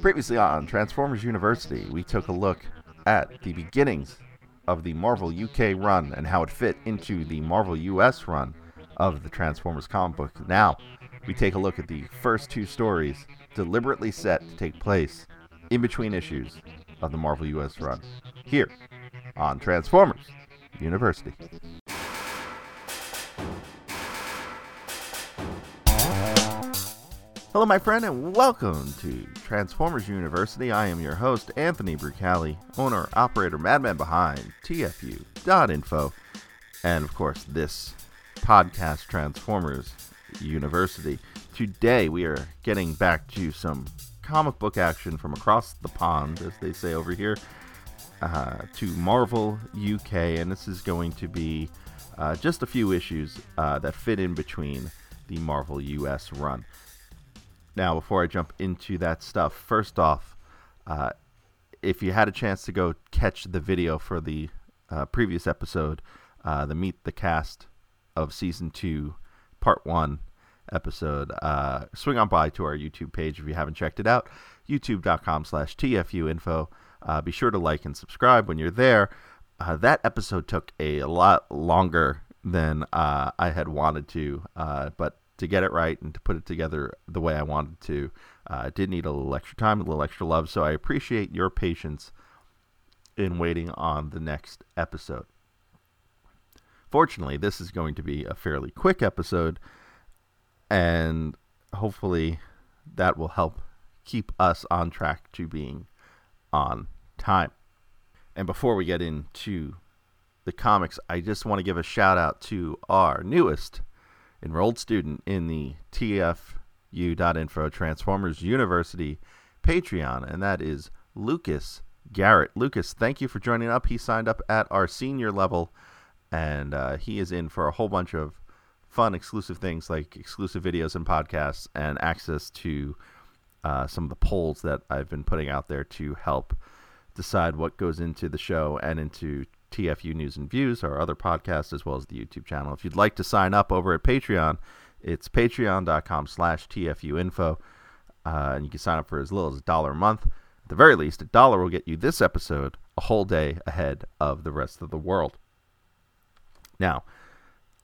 Previously on Transformers University, we took a look at the beginnings of the Marvel UK run and how it fit into the Marvel US run of the Transformers comic book. Now, we take a look at the first two stories deliberately set to take place in between issues of the Marvel US run here on Transformers University. Hello, my friend, and welcome to Transformers University. I am your host, Anthony Brucali, owner, operator, madman behind TFU.info, and of course, this podcast, Transformers University. Today, we are getting back to some comic book action from across the pond, as they say over here, uh, to Marvel UK, and this is going to be uh, just a few issues uh, that fit in between the Marvel US run. Now, before I jump into that stuff, first off, uh, if you had a chance to go catch the video for the uh, previous episode, uh, the Meet the Cast of Season 2, Part 1 episode, uh, swing on by to our YouTube page if you haven't checked it out, youtube.com slash tfuinfo. Uh, be sure to like and subscribe when you're there. Uh, that episode took a lot longer than I had wanted to, but to get it right and to put it together the way I wanted to. Uh, did need a little extra time, a little extra love, so I appreciate your patience in waiting on the next episode. Fortunately, this is going to be a fairly quick episode, and hopefully that will help keep us on track to being on time. And before we get into the comics, I just want to give a shout out to our newest enrolled student in the TFU.info Transformers University Patreon, and that is Lucas Garrett. Lucas, thank you for joining up. He signed up at our senior level, and uh, he is in for a whole bunch of fun exclusive things like exclusive videos and podcasts and access to uh, some of the polls that I've been putting out there to help decide what goes into the show and into TFU News and Views, our other podcast, as well as the YouTube channel. If you'd like to sign up over at Patreon, it's patreon.com slash TFUinfo. Uh, and you can sign up for as little as a dollar a month. At the very least, a dollar will get you this episode a whole day ahead of the rest of the world. Now,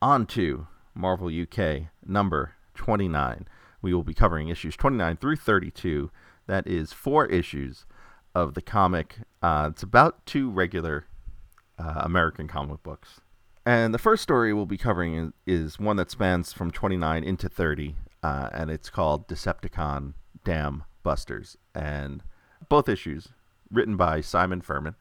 on to Marvel UK number 29. We will be covering issues 29 through 32. That is four issues of the comic. Uh, it's about two regular uh, American comic books. And the first story we'll be covering is, one that spans from 29 into 30, uh, and it's called Decepticon Dam Busters. And both issues written by Simon Furman,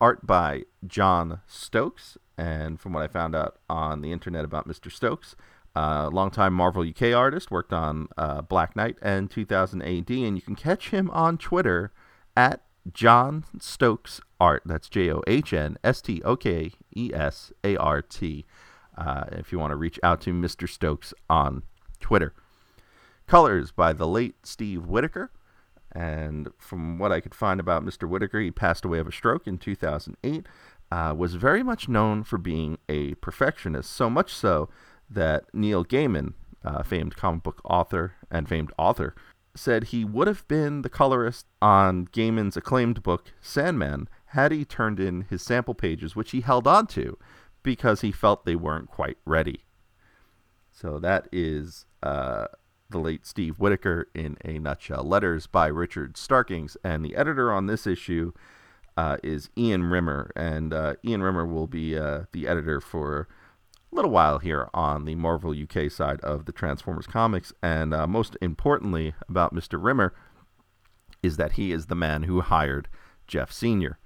art by John Stokes. And from what I found out on the internet about Mr. Stokes, uh, longtime Marvel UK artist, worked on uh, Black Knight and 2000 AD, and you can catch him on Twitter at John Stokes Art. That's J O H N S T O K E S A R T. Uh, if you want to reach out to Mr. Stokes on Twitter. Colors by the late Steve Whitaker. And from what I could find about Mr. Whitaker, he passed away of a stroke in 2008. Uh, was very much known for being a perfectionist, so much so that Neil Gaiman, uh, famed comic book author and famed author, said he would have been the colorist on Gaiman's acclaimed book Sandman had he turned in his sample pages, which he held on to because he felt they weren't quite ready. So that is uh, the late Steve Whitaker in a nutshell. Letters by Richard Starkings, and the editor on this issue uh, is Ian Rimmer, and uh, Ian Rimmer will be uh, the editor for little while here on the Marvel UK side of the Transformers comics. And uh, most importantly about Mr. Rimmer is that he is the man who hired Geoff Senior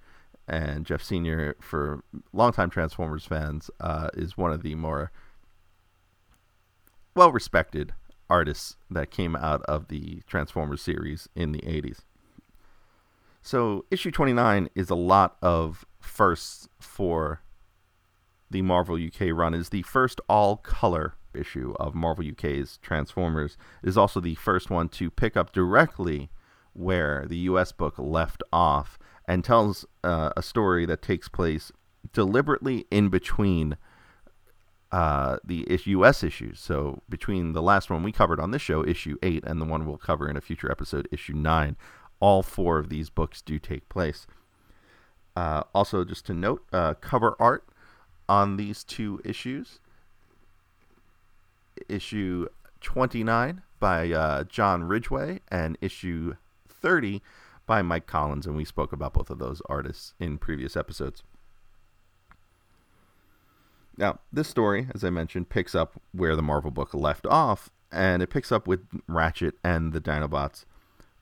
And Geoff Senior, for longtime Transformers fans, uh, is one of the more well respected artists that came out of the Transformers series in the 80s. So, issue 29 is a lot of firsts for the Marvel UK run is the first all color issue of Marvel UK's Transformers. It is also the first one to pick up directly where the US book left off and tells uh, a story that takes place deliberately in between uh, the US issues. So between the last one we covered on this show, issue 8, and the one we'll cover in a future episode, issue 9, all four of these books do take place. Uh, also, just to note, uh, cover art on these two issues. Issue 29 by uh, John Ridgway and issue 30 by Mike Collins, and we spoke about both of those artists in previous episodes. Now, this story, as I mentioned, picks up where the Marvel book left off, and it picks up with Ratchet and the Dinobots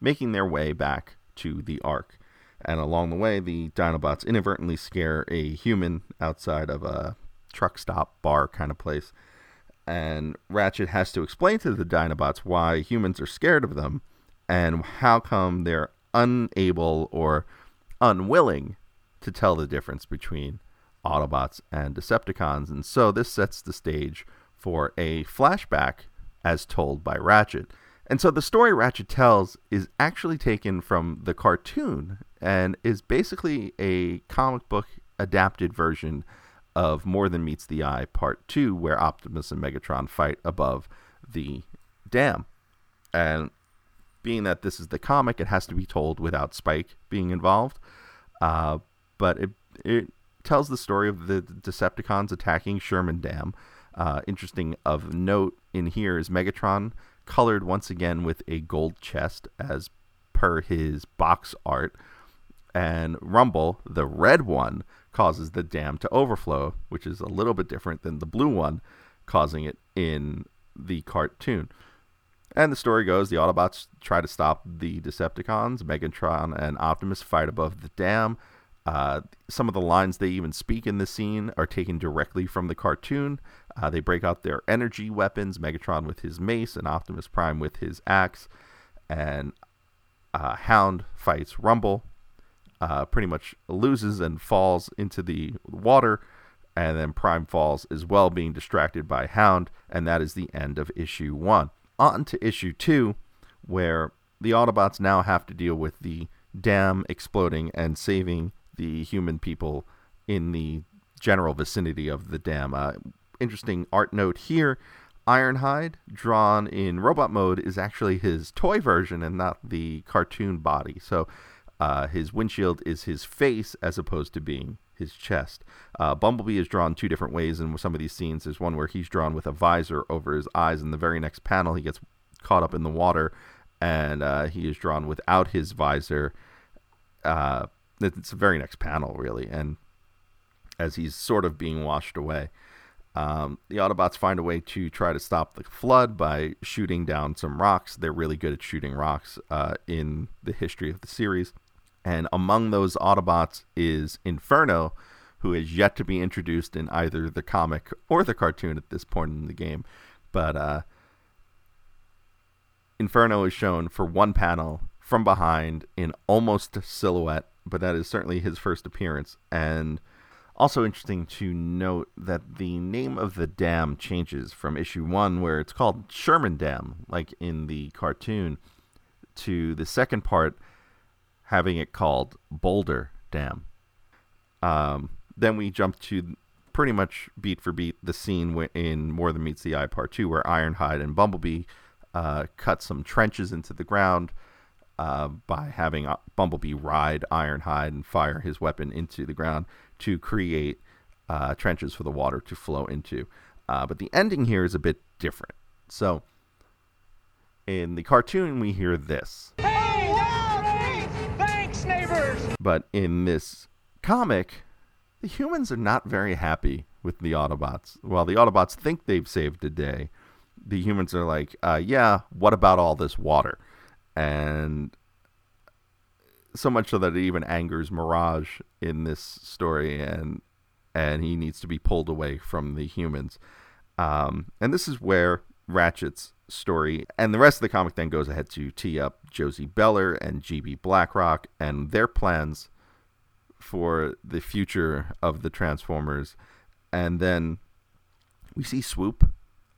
making their way back to the Ark. And along the way, the Dinobots inadvertently scare a human outside of a truck stop bar kind of place. And Ratchet has to explain to the Dinobots why humans are scared of them and how come they're unable or unwilling to tell the difference between Autobots and Decepticons. And so this sets the stage for a flashback as told by Ratchet. And so the story Ratchet tells is actually taken from the cartoon and is basically a comic book adapted version of More Than Meets the Eye Part 2, where Optimus and Megatron fight above the dam. And being that this is the comic, it has to be told without Spike being involved. Uh, but it, it tells the story of the Decepticons attacking Sherman Dam. Uh, interesting of note in here is Megatron colored once again with a gold chest as per his box art. And Rumble, the red one, causes the dam to overflow, which is a little bit different than the blue one, causing it in the cartoon. And the story goes the Autobots try to stop the Decepticons. Megatron and Optimus fight above the dam. Uh, some of the lines they even speak in this scene are taken directly from the cartoon. Uh, they break out their energy weapons Megatron with his mace, and Optimus Prime with his axe. And uh, Hound fights Rumble, uh, pretty much loses and falls into the water. And then Prime falls as well, being distracted by Hound. And that is the end of issue one. On to issue two, where the Autobots now have to deal with the dam exploding and saving the human people in the general vicinity of the dam. Uh, interesting art note here Ironhide, drawn in robot mode, is actually his toy version and not the cartoon body. So uh, his windshield is his face as opposed to being his chest. Uh, Bumblebee is drawn two different ways in some of these scenes. There's one where he's drawn with a visor over his eyes. In the very next panel, he gets caught up in the water and uh, he is drawn without his visor. Uh, it's the very next panel, really, and as he's sort of being washed away. Um, the Autobots find a way to try to stop the flood by shooting down some rocks. They're really good at shooting rocks uh, in the history of the series. And among those Autobots is Inferno, who is yet to be introduced in either the comic or the cartoon at this point in the game. But uh, Inferno is shown for one panel from behind in almost silhouette but that is certainly his first appearance. And also interesting to note that the name of the dam changes from issue one, where it's called Sherman Dam, like in the cartoon, to the second part having it called Boulder Dam. Um, then we jump to pretty much beat for beat the scene in More Than Meets the Eye Part 2, where Ironhide and Bumblebee uh, cut some trenches into the ground uh, by having Bumblebee ride Ironhide and fire his weapon into the ground to create uh, trenches for the water to flow into. Uh, but the ending here is a bit different. So, in the cartoon, we hear this. Hey, hey, thanks, neighbors! But in this comic, the humans are not very happy with the Autobots. While the Autobots think they've saved the day, the humans are like, uh, yeah, what about all this water? And so much so that it even angers Mirage in this story, and and he needs to be pulled away from the humans. Um, and this is where Ratchet's story and the rest of the comic then goes ahead to tee up Josie Beller and GB Blackrock and their plans for the future of the Transformers. And then we see Swoop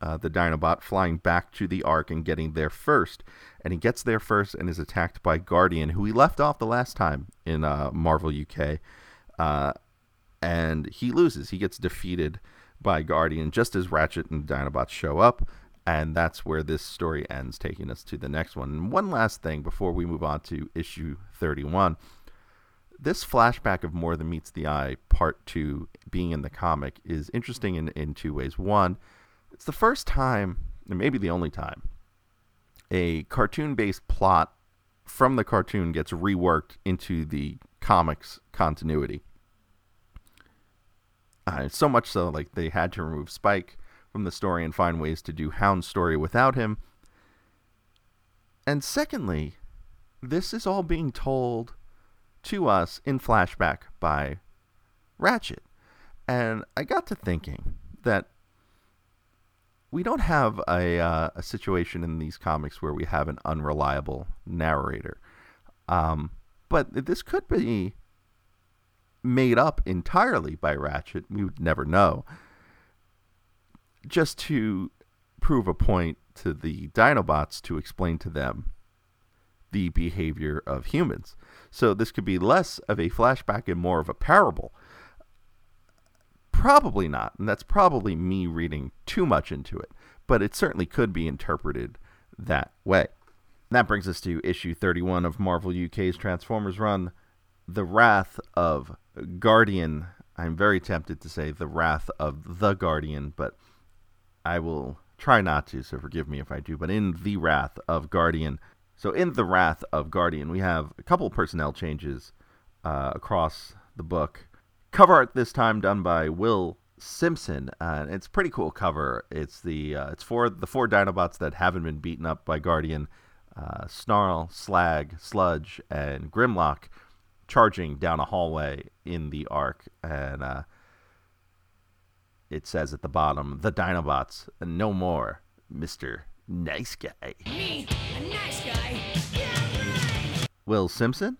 uh, the Dinobot flying back to the Ark and getting there first. And he gets there first and is attacked by Guardian, who he left off the last time in uh, Marvel UK. Uh, and he loses. He gets defeated by Guardian just as Ratchet and Dinobots show up. And that's where this story ends, taking us to the next one. And one last thing before we move on to issue 31. This flashback of More Than Meets the Eye, part two, being in the comic, is interesting in, in two ways. One, it's the first time, and maybe the only time, a cartoon based plot from the cartoon gets reworked into the comics continuity. Uh, so much so, like they had to remove Spike from the story and find ways to do Hound's story without him. And secondly, this is all being told to us in flashback by Ratchet. And I got to thinking that we don't have a, uh, a situation in these comics where we have an unreliable narrator. Um, but this could be made up entirely by Ratchet. We would never know. Just to prove a point to the Dinobots to explain to them the behavior of humans. So this could be less of a flashback and more of a parable. Probably not, and that's probably me reading too much into it, but it certainly could be interpreted that way. That brings us to issue 31 of Marvel UK's Transformers run, The Wrath of Guardian. I'm very tempted to say The Wrath of the Guardian, but I will try not to, so forgive me if I do. But in The Wrath of Guardian, so in The Wrath of Guardian, we have a couple personnel changes uh, across the book. Cover art this time done by Will Simpson. Uh, it's a pretty cool cover. It's the uh, it's for the four Dinobots that haven't been beaten up by Guardian. Uh, Snarl, Slag, Sludge, and Grimlock charging down a hallway in the Ark, and uh, it says at the bottom, "The Dinobots, no more, Mister Nice Guy." Me, a nice guy. Yeah, Will Simpson,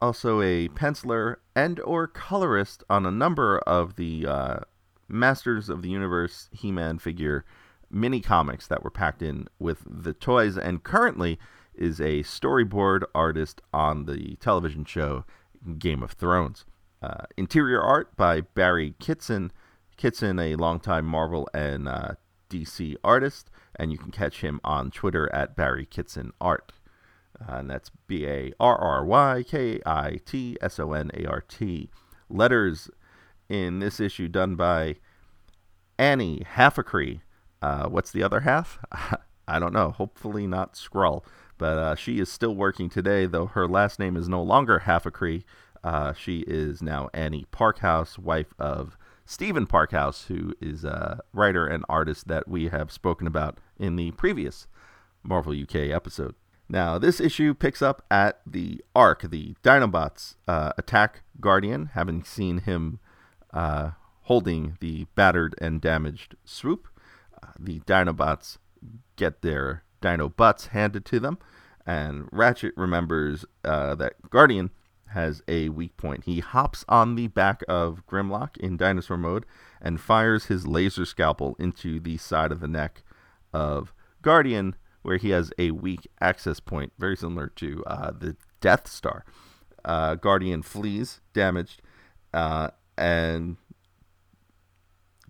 also a penciler and or colorist on a number of the uh, Masters of the Universe He-Man figure mini comics that were packed in with the toys, and currently is a storyboard artist on the television show Game of Thrones. Uh, interior art by Barry Kitson. Kitson, a longtime Marvel and uh, DC artist, and you can catch him on Twitter at Barry Kitson Art. Uh, and that's B A R R Y K I T S O N A R T. Letters in this issue done by Annie Halfacree. Uh, what's the other half? I don't know. Hopefully not Skrull. But uh, she is still working today, though her last name is no longer Halfacree. Uh, she is now Annie Parkhouse, wife of Stephen Parkhouse, who is a writer and artist that we have spoken about in the previous Marvel UK episode. Now, this issue picks up at the Ark, the Dinobots uh, attack Guardian, having seen him uh, holding the battered and damaged swoop. Uh, the Dinobots get their dino butts handed to them, and Ratchet remembers uh, that Guardian has a weak point. He hops on the back of Grimlock in dinosaur mode and fires his laser scalpel into the side of the neck of Guardian, where he has a weak access point, very similar to uh, the Death Star. Uh, Guardian flees, damaged, uh, and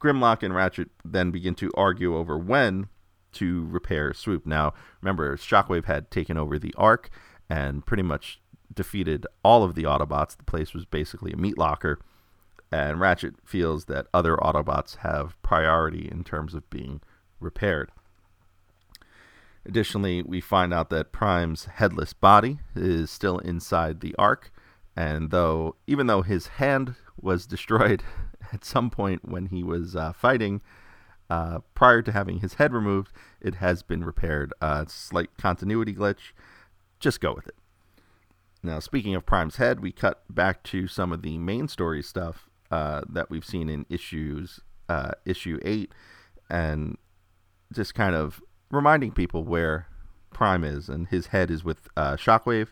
Grimlock and Ratchet then begin to argue over when to repair Swoop. Now, remember, Shockwave had taken over the Ark and pretty much defeated all of the Autobots. The place was basically a meat locker. And Ratchet feels that other Autobots have priority in terms of being repaired. Additionally, we find out that Prime's headless body is still inside the Ark, and though even though his hand was destroyed at some point when he was uh, fighting. Uh, prior to having his head removed, it has been repaired. Uh, slight continuity glitch. Just go with it. Now, speaking of Prime's head, we cut back to some of the main story stuff uh, that we've seen in issues uh, issue eight, and just kind of reminding people where Prime is, and his head is with uh, Shockwave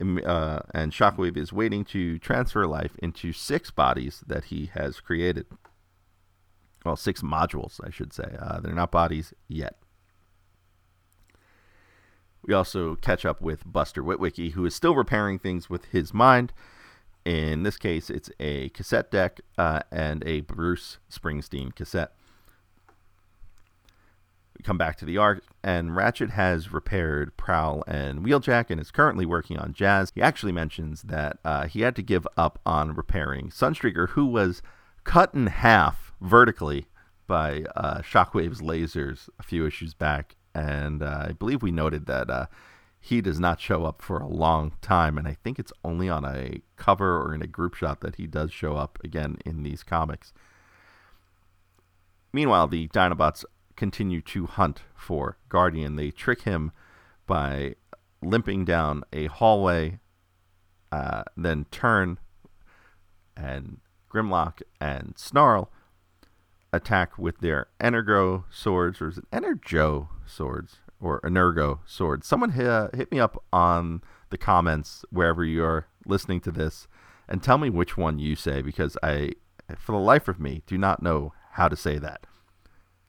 uh, and Shockwave is waiting to transfer life into six bodies that he has created. Well, six modules, I should say. Uh, they're not bodies yet. We also catch up with Buster Witwicky, who is still repairing things with his mind. In this case, it's a cassette deck uh, and a Bruce Springsteen cassette. Come back to the Ark, and Ratchet has repaired Prowl and Wheeljack and is currently working on Jazz. He actually mentions that uh, he had to give up on repairing Sunstreaker, who was cut in half vertically by uh, Shockwave's lasers a few issues back. And uh, I believe we noted that uh, he does not show up for a long time, and I think it's only on a cover or in a group shot that he does show up again in these comics. Meanwhile, the Dinobots continue to hunt for Guardian. They trick him by limping down a hallway, uh, then turn, and Grimlock and Snarl attack with their Energo swords, or is it Energo swords? or Energo swords? Someone hit, uh, hit me up on the comments wherever you're listening to this and tell me which one you say because I, for the life of me, do not know how to say that.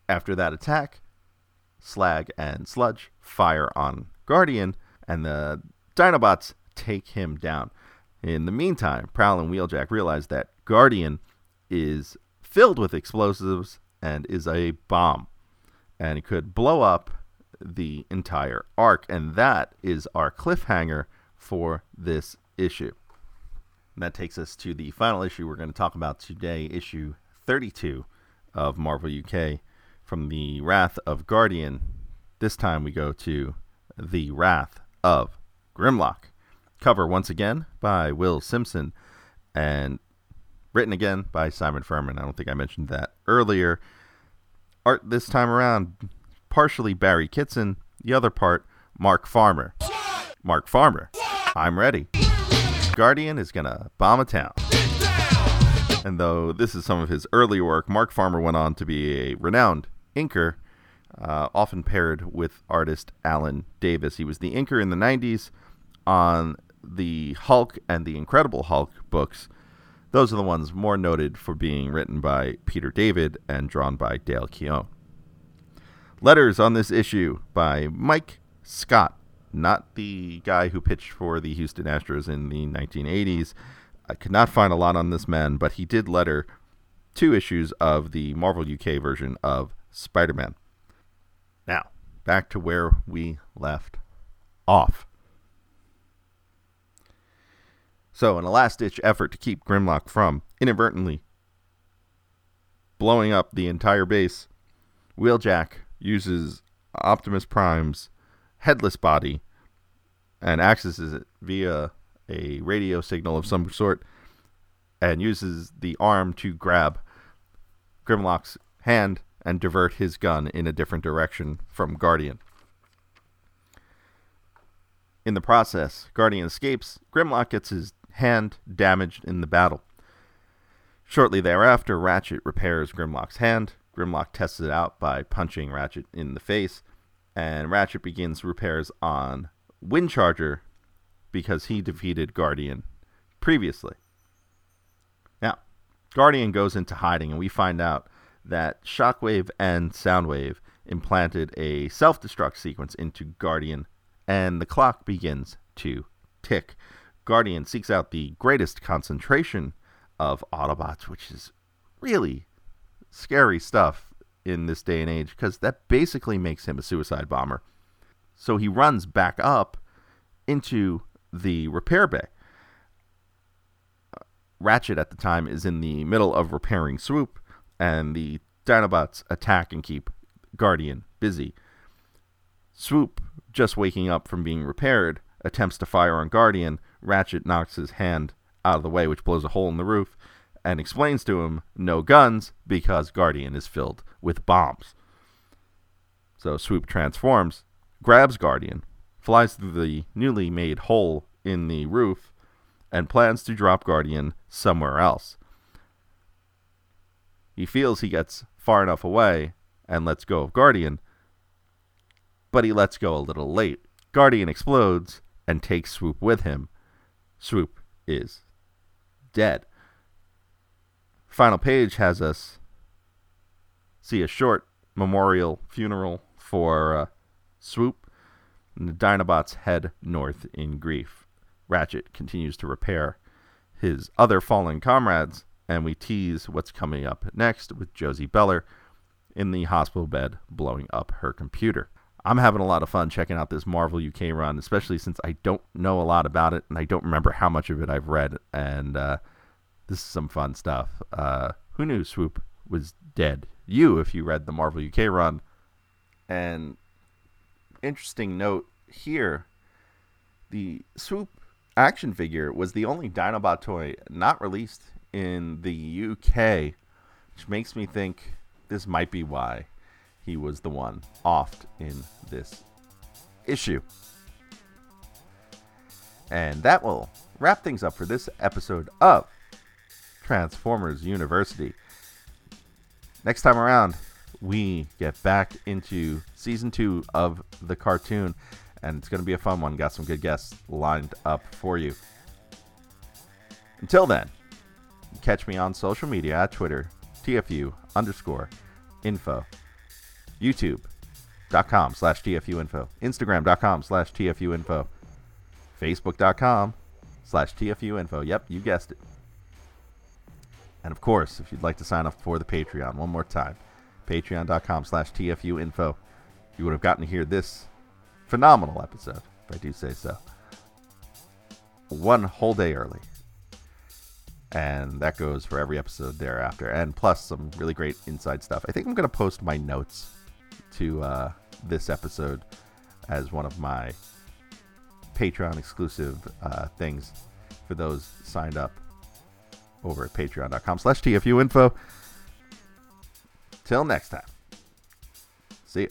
After that attack, Slag and Sludge fire on Guardian, and the Dinobots take him down. In the meantime, Prowl and Wheeljack realize that Guardian is filled with explosives and is a bomb, and it could blow up the entire Ark. And that is our cliffhanger for this issue. And that takes us to the final issue we're going to talk about today, issue 32 of Marvel UK from the Wrath of Guardian. This time we go to The Wrath of Grimlock. Cover once again by Will Simpson and written again by Simon Furman. I don't think I mentioned that earlier. Art this time around partially Barry Kitson, the other part Mark Farmer. Mark Farmer, I'm ready. Guardian is gonna bomb a town. And though this is some of his early work, Mark Farmer went on to be a renowned inker, uh, often paired with artist Alan Davis. He was the inker in the 90s on the Hulk and the Incredible Hulk books. Those are the ones more noted for being written by Peter David and drawn by Dale Keown. Letters on this issue by Mike Scott, not the guy who pitched for the Houston Astros in the 1980s. I could not find a lot on this man, but he did letter two issues of the Marvel UK version of Spider Man. Now, back to where we left off. So, in a last ditch effort to keep Grimlock from inadvertently blowing up the entire base, Wheeljack uses Optimus Prime's headless body and accesses it via a radio signal of some sort and uses the arm to grab Grimlock's hand and divert his gun in a different direction from Guardian. In the process, Guardian escapes. Grimlock gets his hand damaged in the battle. Shortly thereafter, Ratchet repairs Grimlock's hand Grimlock tests it out by punching Ratchet in the face, and Ratchet begins repairs on Windcharger because he defeated Guardian previously. Now, Guardian goes into hiding, and we find out that Shockwave and Soundwave implanted a self destruct sequence into Guardian, and the clock begins to tick. Guardian seeks out the greatest concentration of Autobots, which is really scary stuff in this day and age because that basically makes him a suicide bomber. So he runs back up into the repair bay. Uh, Ratchet at the time is in the middle of repairing Swoop, and the Dinobots attack and keep Guardian busy. Swoop, just waking up from being repaired, attempts to fire on Guardian. Ratchet knocks his hand out of the way, which blows a hole in the roof and explains to him no guns because Guardian is filled with bombs. So Swoop transforms, grabs Guardian, flies through the newly made hole in the roof, and plans to drop Guardian somewhere else. He feels he gets far enough away and lets go of Guardian, but he lets go a little late. Guardian explodes and takes Swoop with him. Swoop is dead final page has us see a short memorial funeral for uh, Swoop, and the Dinobots head north in grief. Ratchet continues to repair his other fallen comrades, and we tease what's coming up next with Josie Beller in the hospital bed blowing up her computer. I'm having a lot of fun checking out this Marvel UK run, especially since I don't know a lot about it and I don't remember how much of it I've read. And uh, this is some fun stuff. Uh, who knew Swoop was dead? You, if you read the Marvel UK run. And interesting note here the Swoop action figure was the only Dinobot toy not released in the UK, which makes me think this might be why he was the one offed in this issue. And that will wrap things up for this episode of Transformers University. Next time around, we get back into season two of the cartoon, and it's going to be a fun one. Got some good guests lined up for you. Until then, catch me on social media at Twitter, TFU underscore info, YouTube.com slash TFU info, Instagram.com slash TFU info, Facebook.com slash TFU info. Yep, you guessed it. And of course, if you'd like to sign up for the Patreon, one more time, patreon.com slash TFU info. You would have gotten to hear this phenomenal episode, if I do say so, one whole day early and that goes for every episode thereafter, and plus some really great inside stuff. I think I'm going to post my notes to uh, this episode as one of my Patreon exclusive uh, things for those signed up over at patreon.com slash TFU info. Till next time. See you.